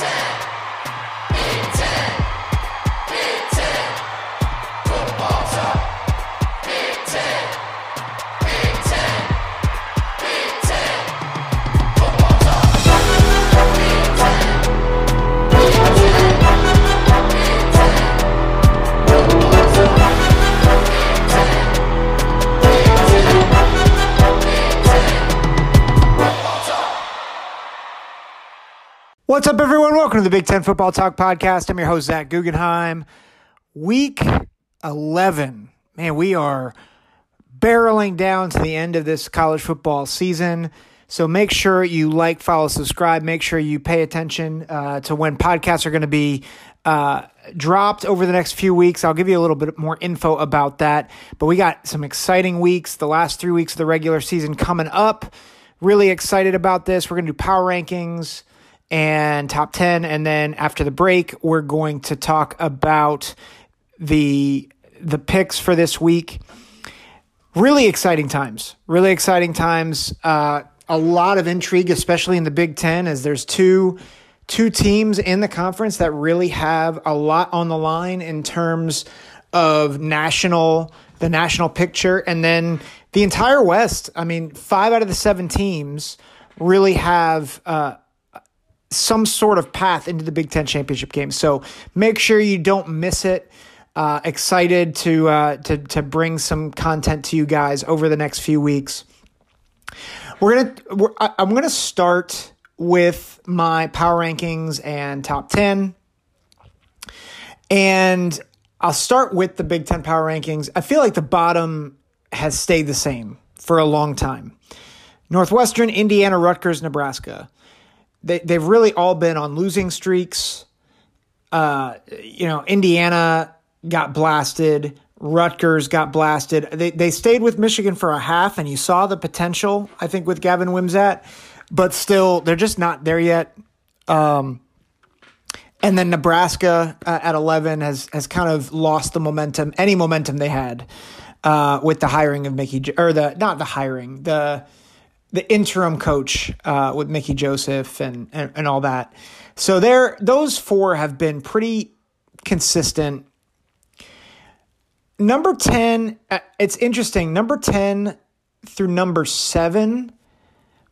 Mountain. What's up, everyone? Welcome to the Big Ten Football Talk Podcast. I'm your host, Zach Guggenheim. Week 11. Man, we are barreling down to the end of this college football season. So make sure you like, follow, subscribe. Make sure you pay attention uh, to when podcasts are going to be uh, dropped over the next few weeks. I'll give you a little bit more info about that. But we got some exciting weeks, the last three weeks of the regular season coming up. Really excited about this. We're going to do power rankings and top 10 and then after the break we're going to talk about the the picks for this week. Really exciting times really exciting times. Uh, a lot of intrigue especially in the big ten as there's two two teams in the conference that really have a lot on the line in terms of national the national picture. And then the entire west i mean five out of the seven teams really have uh, some sort of path into the Big Ten championship game. So make sure you don't miss it. Uh, excited to uh, to to bring some content to you guys over the next few weeks. We're gonna we're, I'm gonna start with my power rankings and top ten, and I'll start with the Big Ten power rankings. I feel like the bottom has stayed the same for a long time. Northwestern, Indiana, Rutgers, Nebraska they they've really all been on losing streaks. Uh, you know, Indiana got blasted. Rutgers got blasted. They they stayed with Michigan for a half, and you saw the potential. I think with Gavin Wimsatt, but still, they're just not there yet. Um, and then Nebraska uh, at eleven has has kind of lost the momentum, any momentum they had uh, with the hiring of Mickey or the not the hiring the the interim coach uh, with Mickey Joseph and, and, and all that. So there, those four have been pretty consistent. Number ten, uh, it's interesting. Number ten through number seven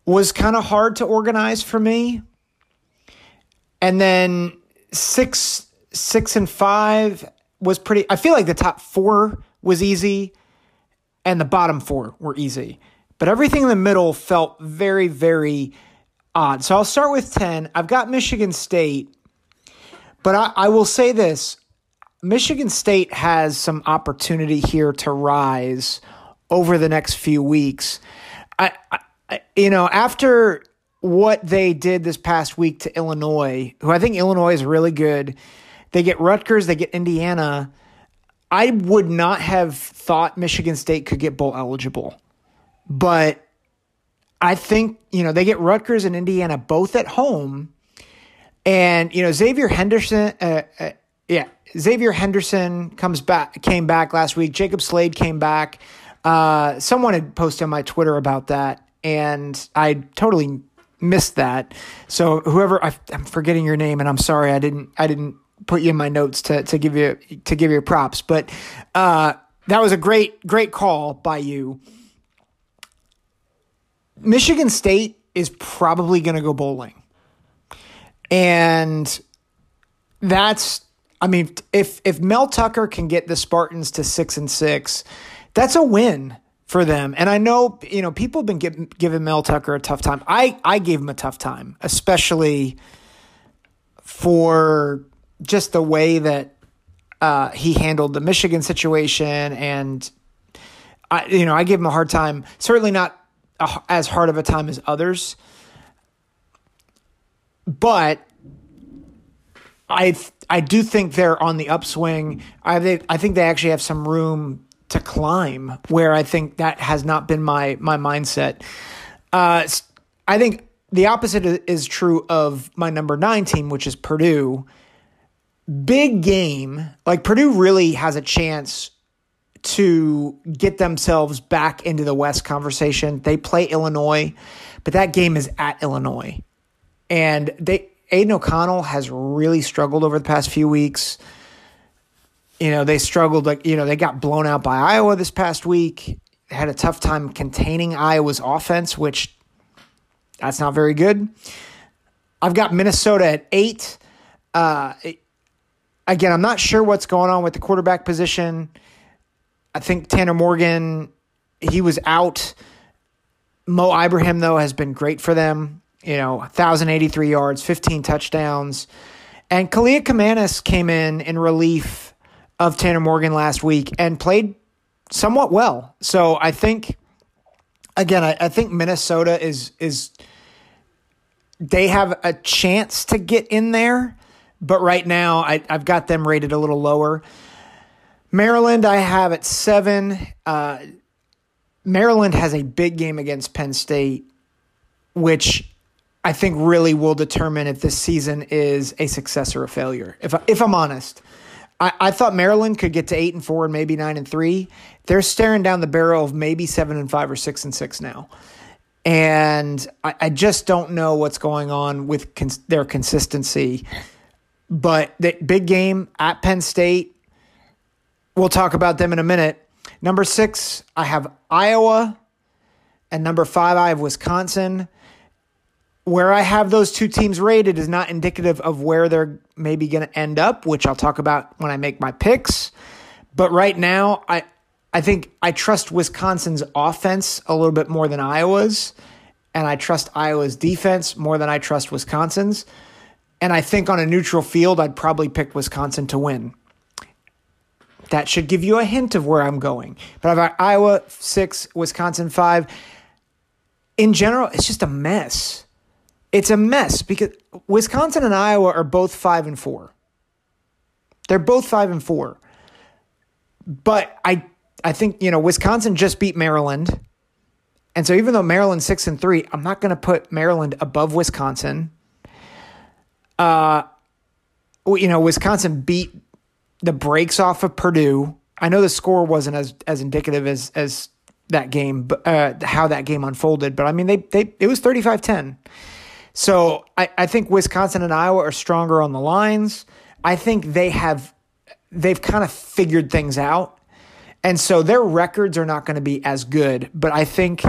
was kind of hard to organize for me, and then six, six and five was pretty. I feel like the top four was easy, and the bottom four were easy. But everything in the middle felt very, very odd. So I'll start with 10. I've got Michigan State, but I, I will say this Michigan State has some opportunity here to rise over the next few weeks. I, I, you know, after what they did this past week to Illinois, who I think Illinois is really good, they get Rutgers, they get Indiana. I would not have thought Michigan State could get bowl eligible. But I think, you know, they get Rutgers and Indiana both at home. And, you know, Xavier Henderson, uh, uh, yeah, Xavier Henderson comes back, came back last week. Jacob Slade came back. Uh, someone had posted on my Twitter about that, and I totally missed that. So whoever I, am forgetting your name, and I'm sorry I didn't I didn't put you in my notes to to give you to give you props, but uh, that was a great great call by you. Michigan State is probably going to go bowling. And that's I mean if if Mel Tucker can get the Spartans to 6 and 6, that's a win for them. And I know, you know, people have been give, giving Mel Tucker a tough time. I I gave him a tough time, especially for just the way that uh, he handled the Michigan situation and I you know, I gave him a hard time. Certainly not a, as hard of a time as others. But I I do think they're on the upswing. I I think they actually have some room to climb. Where I think that has not been my my mindset. Uh, I think the opposite is true of my number nine team, which is Purdue. Big game, like Purdue really has a chance to get themselves back into the West conversation. They play Illinois, but that game is at Illinois. And they Aidan O'Connell has really struggled over the past few weeks. You know, they struggled like, you know, they got blown out by Iowa this past week. Had a tough time containing Iowa's offense, which that's not very good. I've got Minnesota at eight. Uh, again, I'm not sure what's going on with the quarterback position. I think Tanner Morgan, he was out. Mo Ibrahim, though, has been great for them. You know, 1,083 yards, 15 touchdowns. And Kaliakmanis came in in relief of Tanner Morgan last week and played somewhat well. So I think, again, I, I think Minnesota is is they have a chance to get in there, but right now I, I've got them rated a little lower. Maryland, I have at seven. Uh, Maryland has a big game against Penn State, which I think really will determine if this season is a success or a failure. If if I'm honest, I, I thought Maryland could get to eight and four and maybe nine and three. They're staring down the barrel of maybe seven and five or six and six now. And I, I just don't know what's going on with cons- their consistency. But the big game at Penn State, we'll talk about them in a minute. Number six, I have Iowa. And number five, I have Wisconsin. Where I have those two teams rated is not indicative of where they're maybe going to end up, which I'll talk about when I make my picks. But right now, I, I think I trust Wisconsin's offense a little bit more than Iowa's, and I trust Iowa's defense more than I trust Wisconsin's. And I think on a neutral field, I'd probably pick Wisconsin to win. That should give you a hint of where I'm going. But I've got Iowa six, Wisconsin five. In general, it's just a mess. It's a mess because Wisconsin and Iowa are both five and four. They're both five and four. But I I think, you know, Wisconsin just beat Maryland. And so even though Maryland's six and three, I'm not going to put Maryland above Wisconsin. Uh, you know, Wisconsin beat the brakes off of Purdue. I know the score wasn't as as indicative as as that game, but uh, how that game unfolded. But I mean, they they it was 35-10. So I, I think Wisconsin and Iowa are stronger on the lines. I think they have they've kind of figured things out. And so their records are not going to be as good, but I think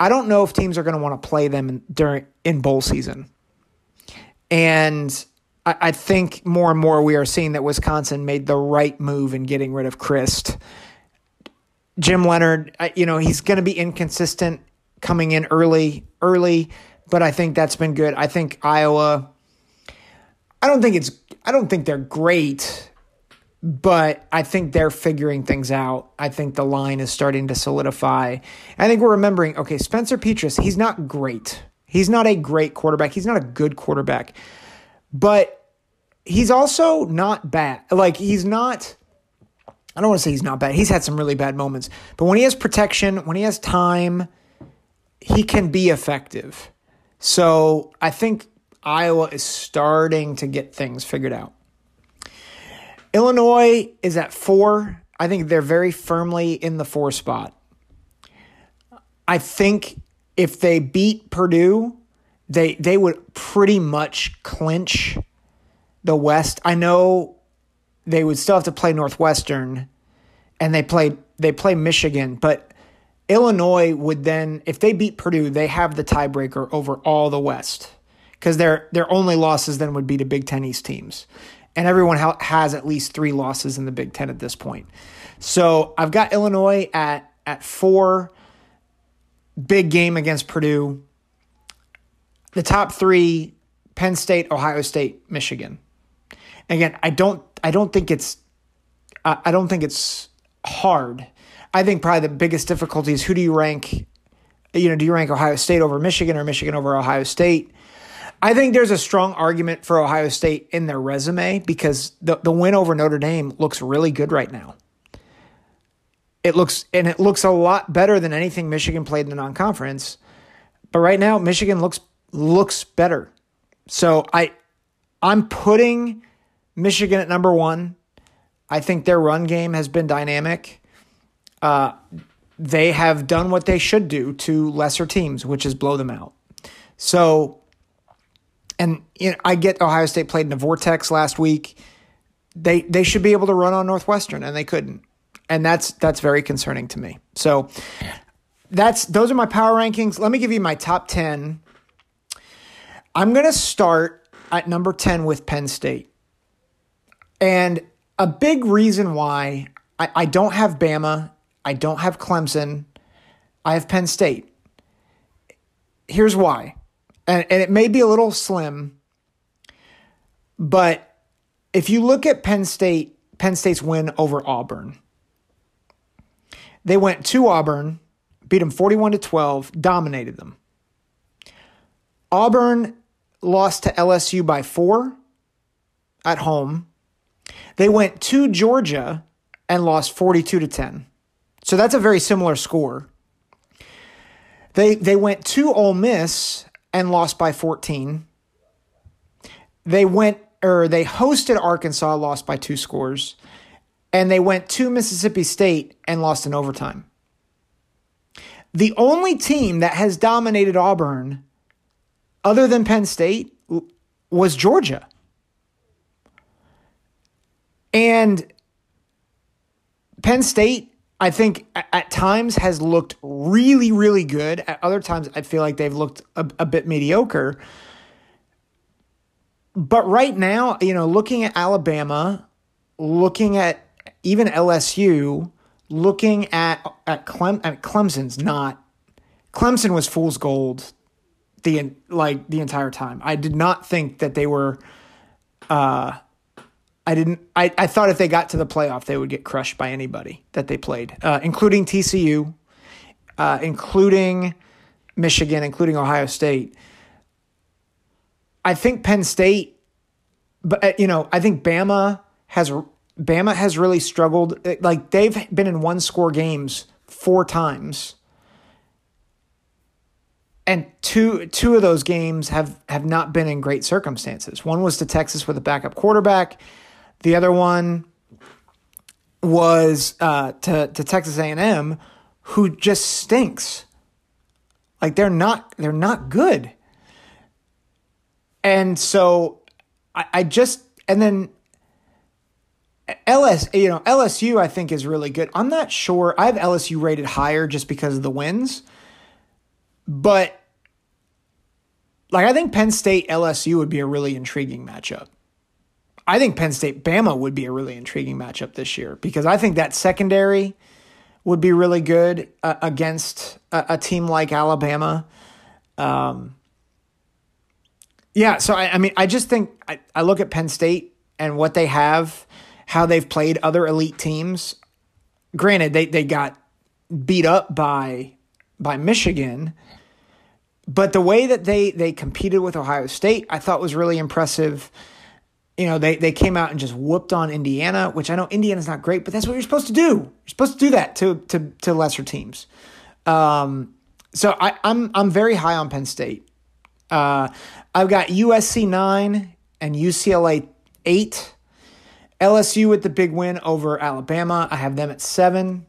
I don't know if teams are going to want to play them during in bowl season. And I, I think more and more we are seeing that Wisconsin made the right move in getting rid of Chryst. Jim Leonhard, you know, he's going to be inconsistent coming in early, early, but I think that's been good. I think Iowa. I don't think it's. I don't think they're great but I think they're figuring things out. I think the line is starting to solidify. I think we're remembering okay, Spencer Petras, he's not great. He's not a great quarterback. He's not a good quarterback, but he's also not bad. Like, he's not. I don't want to say he's not bad. He's had some really bad moments. But when he has protection, when he has time, he can be effective. So I think Iowa is starting to get things figured out. Illinois is at four. I think they're very firmly in the four spot. I think if they beat Purdue, they they would pretty much clinch the West. I know they would still have to play Northwestern, and they play they play Michigan, but Illinois would then, if they beat Purdue, they have the tiebreaker over all the West because their their only losses then would be to Big Ten East teams and everyone ha- has at least three losses in the Big Ten at this point. So I've got Illinois at at four. Big game against Purdue. The top three: Penn State, Ohio State, Michigan. Again, I don't I don't think it's I don't think it's hard. I think probably the biggest difficulty is who do you rank? You know, do you rank Ohio State over Michigan or Michigan over Ohio State? I think there's a strong argument for Ohio State in their resume because the, the win over Notre Dame looks really good right now. It looks and it looks a lot better than anything Michigan played in the non-conference. But right now, Michigan looks looks better. So I I'm putting Michigan at number one. I think their run game has been dynamic. Uh, they have done what they should do to lesser teams, which is blow them out. So and you know, I get Ohio State played in a vortex last week. They they should be able to run on Northwestern, and they couldn't, and that's that's very concerning to me. So that's those are my power rankings. Let me give you my top ten. I'm gonna start at number ten with Penn State, and a big reason why I, I don't have Bama, I don't have Clemson, I have Penn State. Here's why and, and it may be a little slim, but if you look at Penn State, Penn State's win over Auburn, they went to Auburn, beat them 41 to 12, dominated them. Auburn lost to LSU by four at home. They went to Georgia and lost 42 to 10. So that's a very similar score. They they went to Ole Miss and lost by 14. They went or they hosted Arkansas, lost by two scores, and they went to Mississippi State and lost in overtime. The only team that has dominated Auburn, other than Penn State, was Georgia. And Penn State I think at times has looked really, really good. At other times, I feel like they've looked a, a, bit mediocre. But right now, you know, looking at Alabama, looking at even LSU, looking at at, Clem, at Clemson's not. Clemson was fool's gold, the like the entire time. I did not think that they were. Uh, I didn't. I, I thought if they got to the playoff, they would get crushed by anybody that they played, uh, including TCU, uh, including Michigan, including Ohio State. I think Penn State, but uh, you know, I think Bama has Bama has really struggled. Like they've been in one score games four times, and two two of those games have have not been in great circumstances. One was to Texas with a backup quarterback the other one was uh, to to Texas A and M, who just stinks. Like they're not they're not good. And so I, I just and then LS you know LSU I think is really good. I'm not sure I have LSU rated higher just because of the wins, but like I think Penn State LSU would be a really intriguing matchup. I think Penn State Bama would be a really intriguing matchup this year because I think that secondary would be really good uh, against a, a, team like Alabama. Um, yeah, so I, I, mean, I just think I, I look at Penn State and what they have, how they've played other elite teams. Granted, they they got beat up by by Michigan, but the way that they they competed with Ohio State, I thought was really impressive you know, they, they came out and just whooped on Indiana, which I know Indiana's not great, but that's what you're supposed to do. You're supposed to do that to to, to lesser teams. Um, so I, I'm I'm very high on Penn State. Uh, I've got USC nine and UCLA eight. LSU with the big win over Alabama. I have them at seven.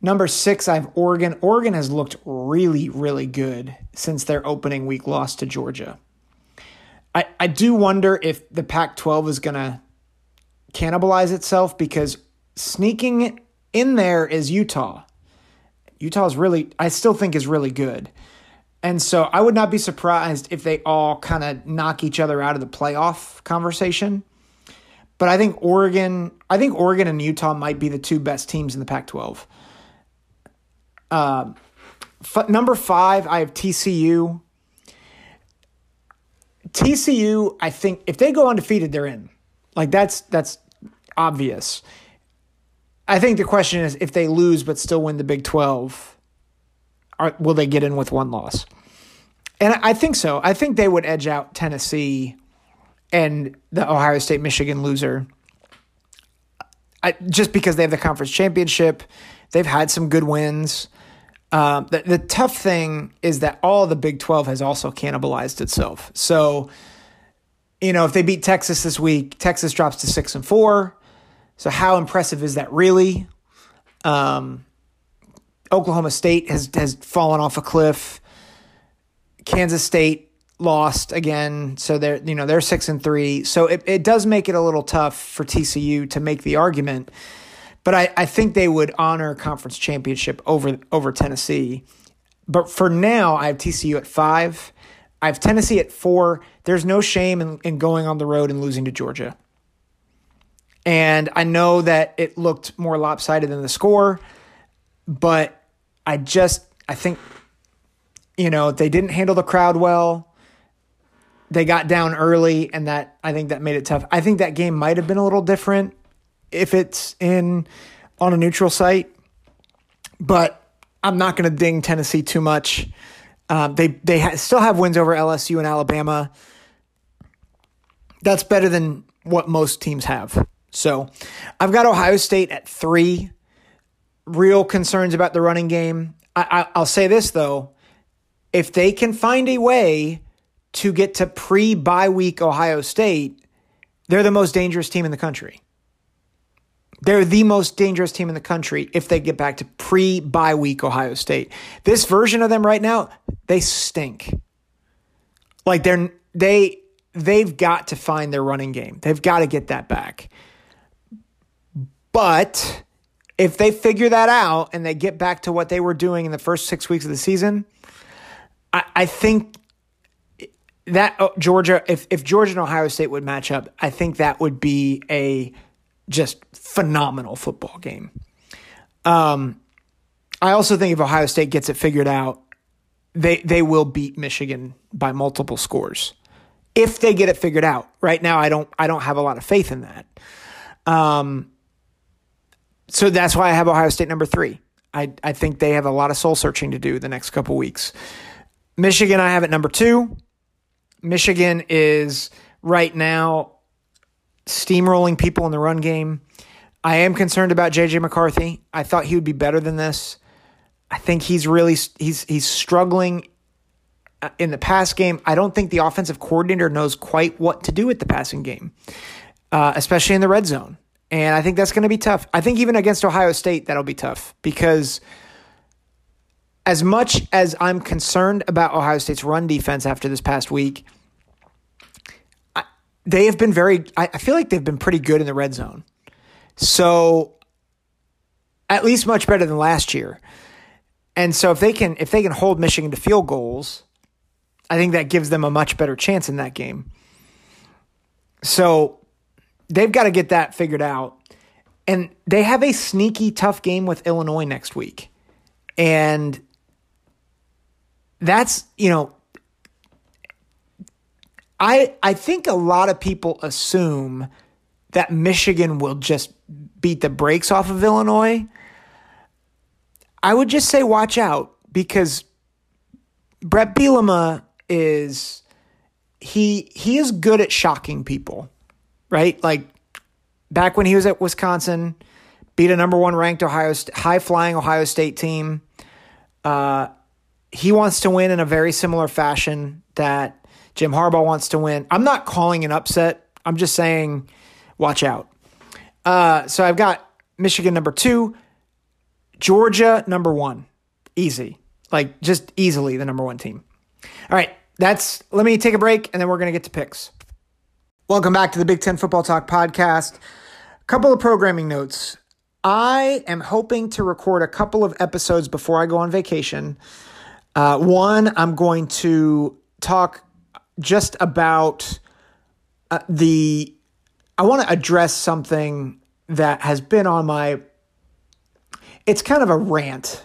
Number six, I have Oregon. Oregon has looked really, really good since their opening week loss to Georgia. I, I do wonder if the Pac 12 is going to cannibalize itself because sneaking in there is Utah. Utah is really, I still think, is really good. And so I would not be surprised if they all kind of knock each other out of the playoff conversation. But I think Oregon, I think Oregon and Utah might be the two best teams in the Pac 12. Uh, f- number five, I have TCU. TCU, I think if they go undefeated, they're in. Like that's that's obvious. I think the question is if they lose but still win the Big 12, are, will they get in with one loss? And I think so. I think they would edge out Tennessee and the Ohio State Michigan loser. I, just because they have the conference championship, they've had some good wins. Um, the, the tough thing is that all the Big 12 has also cannibalized itself. So, you know, if they beat Texas this week, Texas drops to six and four. So, how impressive is that really? Um, Oklahoma State has has fallen off a cliff. Kansas State lost again, so they're you know they're six and three. So it, it does make it a little tough for TCU to make the argument. But I, I think they would honor conference championship over over Tennessee. But for now, I have TCU at five. I have Tennessee at four. There's no shame in, in going on the road and losing to Georgia. And I know that it looked more lopsided than the score, but I just I think you know they didn't handle the crowd well. They got down early, and that I think that made it tough. I think that game might have been a little different if it's in on a neutral site, but I'm not going to ding Tennessee too much. Um, they they ha- still have wins over LSU and Alabama. That's better than what most teams have. So I've got Ohio State at three. Real concerns about the running game. I, I, will say this though, if they can find a way to get to pre bye week Ohio State, they're the most dangerous team in the country. They're the most dangerous team in the country if they get back to pre bye week Ohio State. This version of them right now, they stink. Like they're they they've got to find their running game. They've got to get that back. But if they figure that out and they get back to what they were doing in the first six weeks of the season, I, I think that oh, Georgia, if if Georgia and Ohio State would match up, I think that would be a just phenomenal football game. Um, I also think if Ohio State gets it figured out, they they will beat Michigan by multiple scores if they get it figured out. Right now, I don't I don't have a lot of faith in that. Um, so that's why I have Ohio State number three. I I think they have a lot of soul searching to do the next couple weeks. Michigan, I have at number two. Michigan is right now steamrolling people in the run game. I am concerned about JJ McCarthy. I thought he would be better than this. I think he's really he's he's struggling uh, in the pass game. I don't think the offensive coordinator knows quite what to do with the passing game, uh, especially in the red zone. And I think that's going to be tough. I think even against Ohio State, that'll be tough because as much as I'm concerned about Ohio State's run defense after this past week, they have been very, I feel like they've been pretty good in the red zone. So at least much better than last year. And so if they can if they can hold Michigan to field goals, I think that gives them a much better chance in that game. So they've got to get that figured out. And they have a sneaky tough game with Illinois next week. And that's, you know, I I think a lot of people assume that Michigan will just beat the brakes off of Illinois. I would just say watch out because Brett Bielema is he he is good at shocking people, right? Like back when he was at Wisconsin, beat a number one ranked Ohio high flying Ohio State team. Uh, he wants to win in a very similar fashion that Jim Harbaugh wants to win. I'm not calling an upset. I'm just saying, watch out. Uh, so I've got Michigan number two, Georgia number one. Easy. Like just easily the number one team. All right. That's let me take a break and then we're gonna get to picks. Welcome back to the Big Ten Football Talk podcast. A couple of programming notes. I am hoping to record a couple of episodes before I go on vacation. Uh, one, I'm going to talk just about uh, the. I want to address something that has been on my. It's kind of a rant.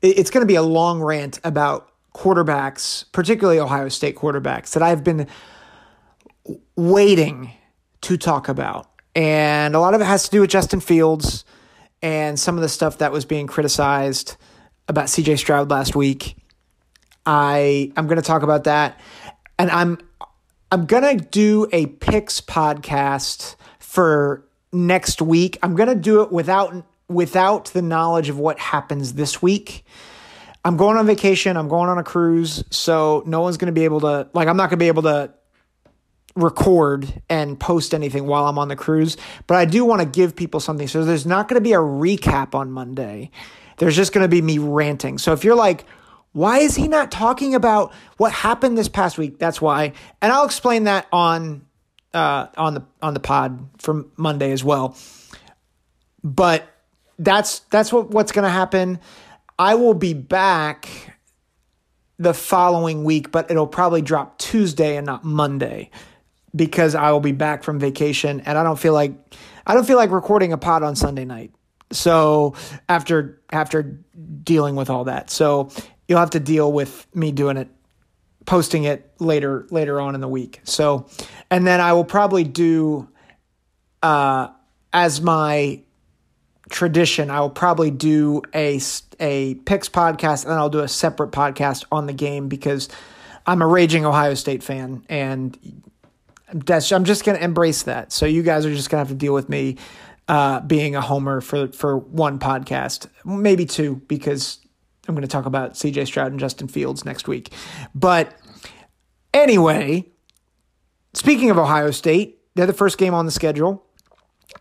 It's going to be a long rant about quarterbacks, particularly Ohio State quarterbacks, that I've been waiting to talk about. And a lot of it has to do with Justin Fields and some of the stuff that was being criticized about CJ Stroud last week. I I'm going to talk about that and I'm I'm gonna do a picks podcast for next week. I'm gonna do it without without the knowledge of what happens this week. I'm going on vacation. I'm going on a cruise, so no one's gonna be able to like. I'm not gonna be able to record and post anything while I'm on the cruise, but I do want to give people something. So there's not going to be a recap on Monday. There's just going to be me ranting. So if you're like, Why is he not talking about what happened this past week? That's why, and I'll explain that on uh, on the on the pod from Monday as well. But that's that's what what's going to happen. I will be back the following week, but it'll probably drop Tuesday and not Monday because I will be back from vacation and I don't feel like I don't feel like recording a pod on Sunday night. So after after dealing with all that. So you'll have to deal with me doing it posting it later later on in the week. So and then I will probably do uh as my tradition, I will probably do a a picks podcast and then I'll do a separate podcast on the game because I'm a raging Ohio State fan and that's I'm just gonna embrace that. So you guys are just gonna have to deal with me uh, being a homer for for one podcast, maybe two, because I'm going to talk about C.J. Stroud and Justin Fields next week. But anyway, speaking of Ohio State, they're the first game on the schedule.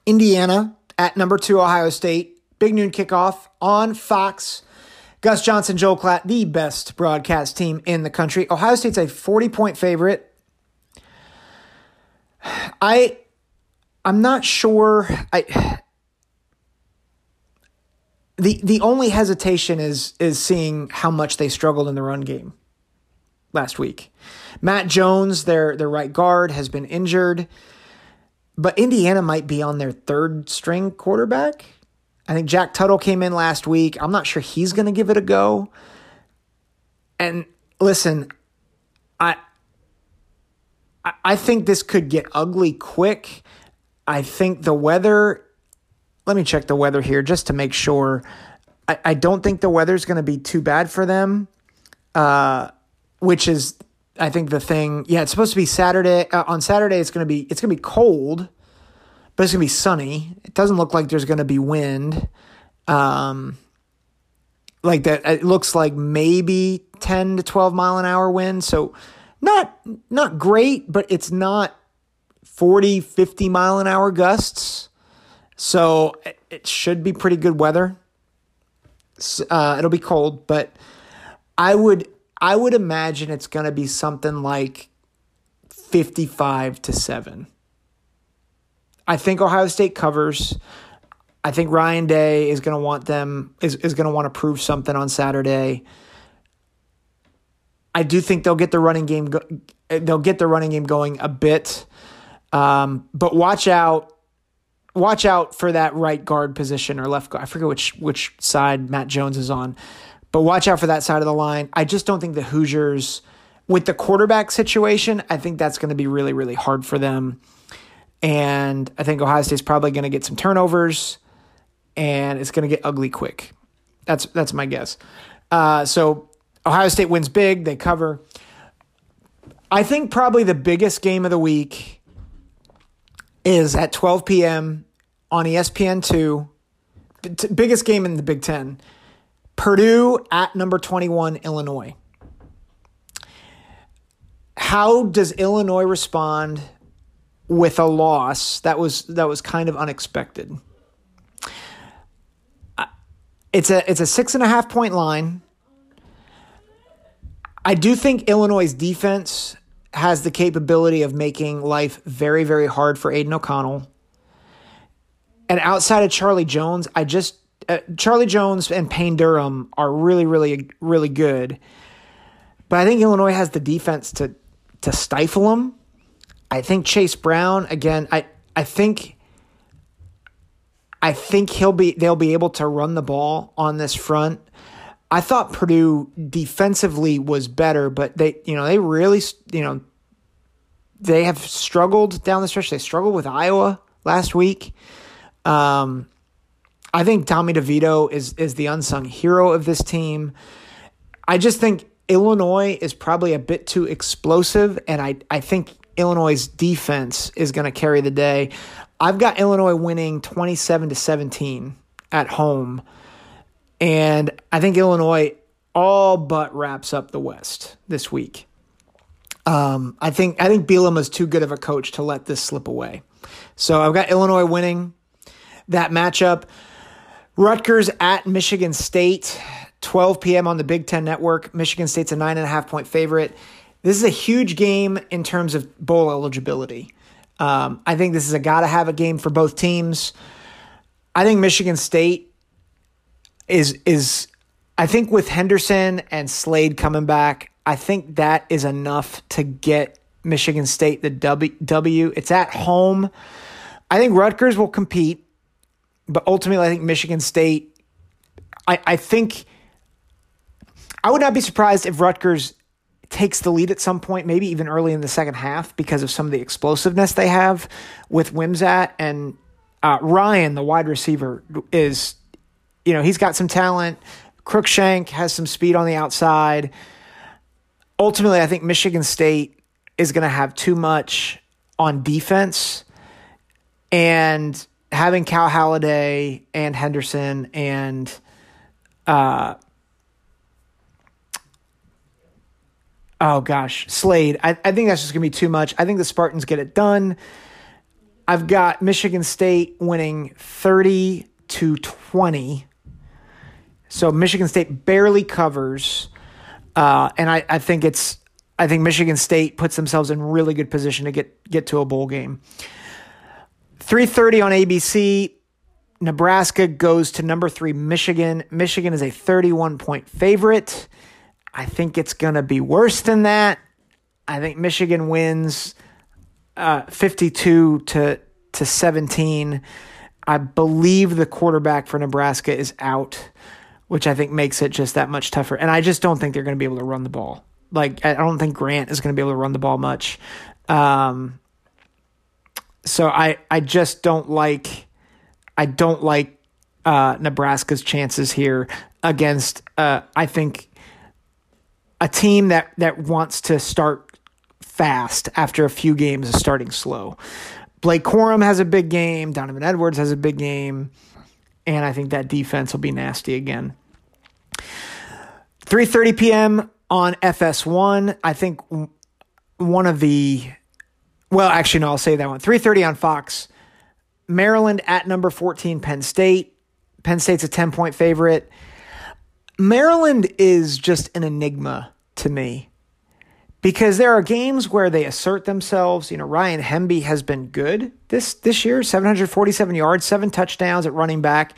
Indiana at number two, Ohio State. Big noon kickoff on Fox. Gus Johnson, Joel Klatt, the best broadcast team in the country. Ohio State's a 40 point favorite. I I'm not sure I the the only hesitation is is seeing how much they struggled in the run game last week. Matt Jones, their their right guard, has been injured, but Indiana might be on their third string quarterback. I think Jack Tuttle came in last week. I'm not sure he's going to give it a go. And listen, I I think this could get ugly quick. I think the weather let me check the weather here just to make sure. I, I don't think the weather's going to be too bad for them, uh, which is, I think, the thing. Yeah, it's supposed to be Saturday. Uh, on Saturday, it's going to be it's going to be cold, but it's going to be sunny. It doesn't look like there's going to be wind. Um, like that, it looks like maybe ten to twelve mile an hour wind. So not not great, but it's not 40, 50 mile an hour gusts. So it should be pretty good weather. Uh, it'll be cold, but I would I would imagine it's going to be something like 55 to 7. I think Ohio State covers. I think Ryan Day is going to want them is is going to want to prove something on Saturday. I do think they'll get the running game go, they'll get the running game going a bit. Um, but watch out watch out for that right guard position or left guard. I forget which which side Matt Jones is on, but watch out for that side of the line. I just don't think the Hoosiers, with the quarterback situation, I think that's going to be really really hard for them. And I think Ohio State's probably going to get some turnovers, and it's going to get ugly quick. That's that's my guess. Uh, so Ohio State wins big. They cover. I think probably the biggest game of the week is at 12 p.m on ESPN2, t- biggest game in the Big Ten. Purdue at number 21, Illinois. How does Illinois respond with a loss that was that was kind of unexpected? It's a it's a six and a half point line. I do think Illinois' defense has the capability of making life very, very hard for Aidan O'Connell. And outside of Charlie Jones, I just uh, Charlie Jones and Payne Durham are really, really, really good. But I think Illinois has the defense to to stifle them. I think Chase Brown again. I I think I think he'll be they'll be able to run the ball on this front. I thought Purdue defensively was better, but they you know they really you know they have struggled down the stretch. They struggled with Iowa last week. Um, I think Tommy DeVito is is the unsung hero of this team. I just think Illinois is probably a bit too explosive, and I, I think Illinois' defense is going to carry the day. I've got Illinois winning 27 to 17 at home, and I think Illinois all but wraps up the West this week. Um, I think I think Bielema is too good of a coach to let this slip away. So I've got Illinois winning that matchup. Rutgers at Michigan State. 12 p.m. on the Big Ten Network. Michigan State's a nine and a half point favorite. This is a huge game in terms of bowl eligibility. Um, I think this is a got to have a game for both teams. I think Michigan State is is I think with Henderson and Slade coming back, I think that is enough to get Michigan State the W. w. It's at home. I think Rutgers will compete, but ultimately, I think Michigan State. I, I think I would not be surprised if Rutgers takes the lead at some point, maybe even early in the second half, because of some of the explosiveness they have with Wimsatt and uh, Ryan, the wide receiver, is you know he's got some talent. Cruickshank has some speed on the outside. Ultimately, I think Michigan State is going to have too much on defense, and having Cal Haladay and Henderson and uh, oh gosh, Slade. I, I think that's just to be too much. I think the Spartans get it done. I've got Michigan State winning 30 to 20. So Michigan State barely covers. Uh, and I, I think it's I think Michigan State puts themselves in really good position to get get to a bowl game. 3:30 on ABC. Nebraska goes to number 3 Michigan. Michigan is a 31 point favorite. I think it's going to be worse than that. I think Michigan wins uh, 52 to to 17. I believe the quarterback for Nebraska is out, which I think makes it just that much tougher. And I just don't think they're going to be able to run the ball. Like I don't think Grant is going to be able to run the ball much. Um, so I I just don't like I don't like uh, Nebraska's chances here against uh, I think a team that that wants to start fast after a few games of starting slow. Blake Corum has a big game. Donovan Edwards has a big game. And I think that defense will be nasty again. 3:30 p.m. on FS1. I think one of the well, actually no, I'll say that one. 3:30 on Fox. Maryland at number 14 Penn State. Penn State's a 10-point favorite. Maryland is just an enigma to me because there are games where they assert themselves. You know, Ryan Hemby has been good this this year, 747 yards, seven touchdowns at running back.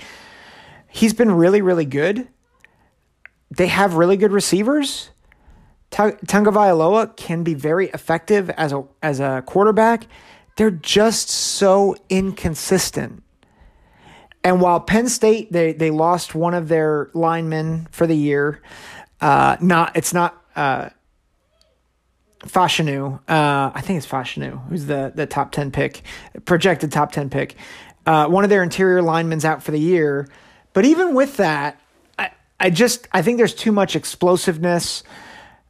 He's been really, really good. They have really good receivers. Tagovailoa can be very effective as a as a quarterback. They're just so inconsistent. And while Penn State they they lost one of their linemen for the year, uh, not it's not uh, Fashanu. Uh, I think it's Fashanu, who's the the top ten pick, projected top ten pick. Uh, one of their interior linemen's out for the year, but even with that, I I just I think there's too much explosiveness.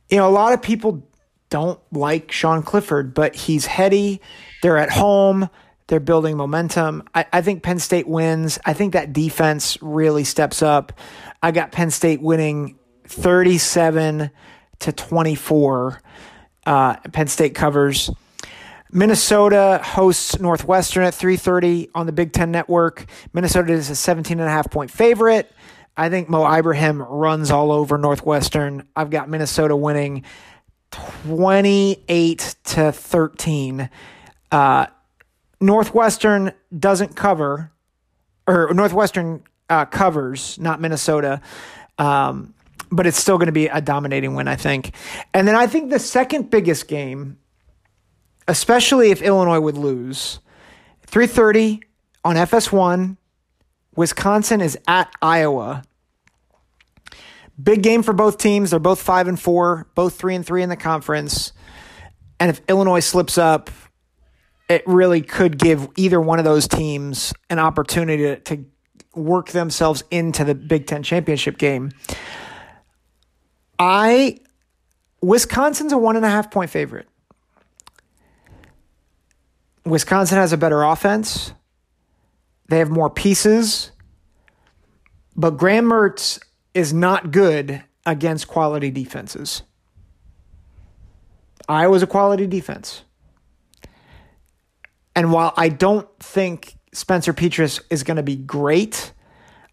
You know, a lot of people don't like Sean Clifford, but he's heady. They're at home. They're building momentum. I, I think Penn State wins. I think that defense really steps up. I got Penn State winning 37 to 24. Uh, Penn State covers. Minnesota hosts Northwestern at 3:30 on the Big 10 network. Minnesota is a 17 and a half point favorite. I think Mo Ibrahim runs all over Northwestern. I've got Minnesota winning 28 to 13. Uh, Northwestern doesn't cover, or Northwestern uh, covers, not Minnesota. Um, but it's still going to be a dominating win, I think. And then I think the second biggest game, especially if Illinois would lose, 3:30 on FS1, Wisconsin is at Iowa. Big game for both teams. They're both 5 and 4, both 3 and 3 in the conference. And if Illinois slips up, it really could give either one of those teams an opportunity to, to work themselves into the Big Ten championship game. I Wisconsin's a one and a half point favorite. Wisconsin has a better offense. They have more pieces. But Graham Mertz is not good against quality defenses. Iowa's a quality defense. And while I don't think Spencer Petras is going to be great,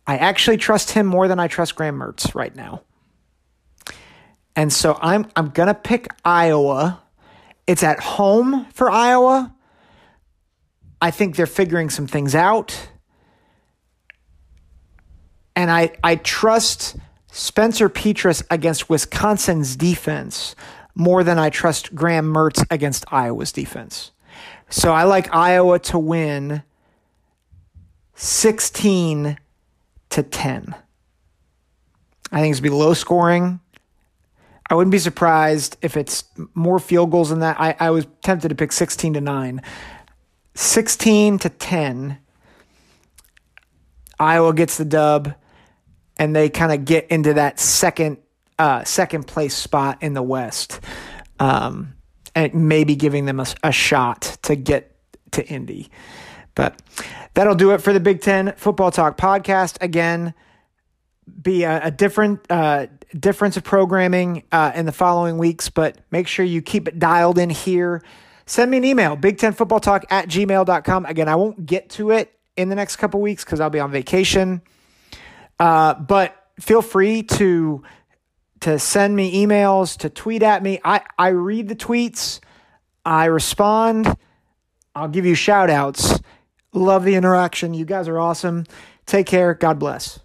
I actually trust him more than I trust Graham Mertz right now. And so I'm I'm gonna pick Iowa. It's at home for Iowa. I think they're figuring some things out. And I, I trust Spencer Petras against Wisconsin's defense more than I trust Graham Mertz against Iowa's defense. So I like Iowa to win 16 to 10. I think it's be low scoring. I wouldn't be surprised if it's more field goals than that. I, I was tempted to pick 16 to 9. 16 to 10. Iowa gets the dub and they kind of get into that second uh, second place spot in the West. Um, and maybe giving them a, a shot to get to Indy. But that'll do it for the Big Ten Football Talk podcast. Again, be a, a different uh, difference of programming uh, in the following weeks, but make sure you keep it dialed in here. Send me an email, Big Ten Football Talk at gmail.com. Again, I won't get to it in the next couple weeks because I'll be on vacation. Uh, but feel free to to send me emails, to tweet at me. I, I read the tweets, I respond, I'll give you shout outs. Love the interaction. You guys are awesome. Take care. God bless.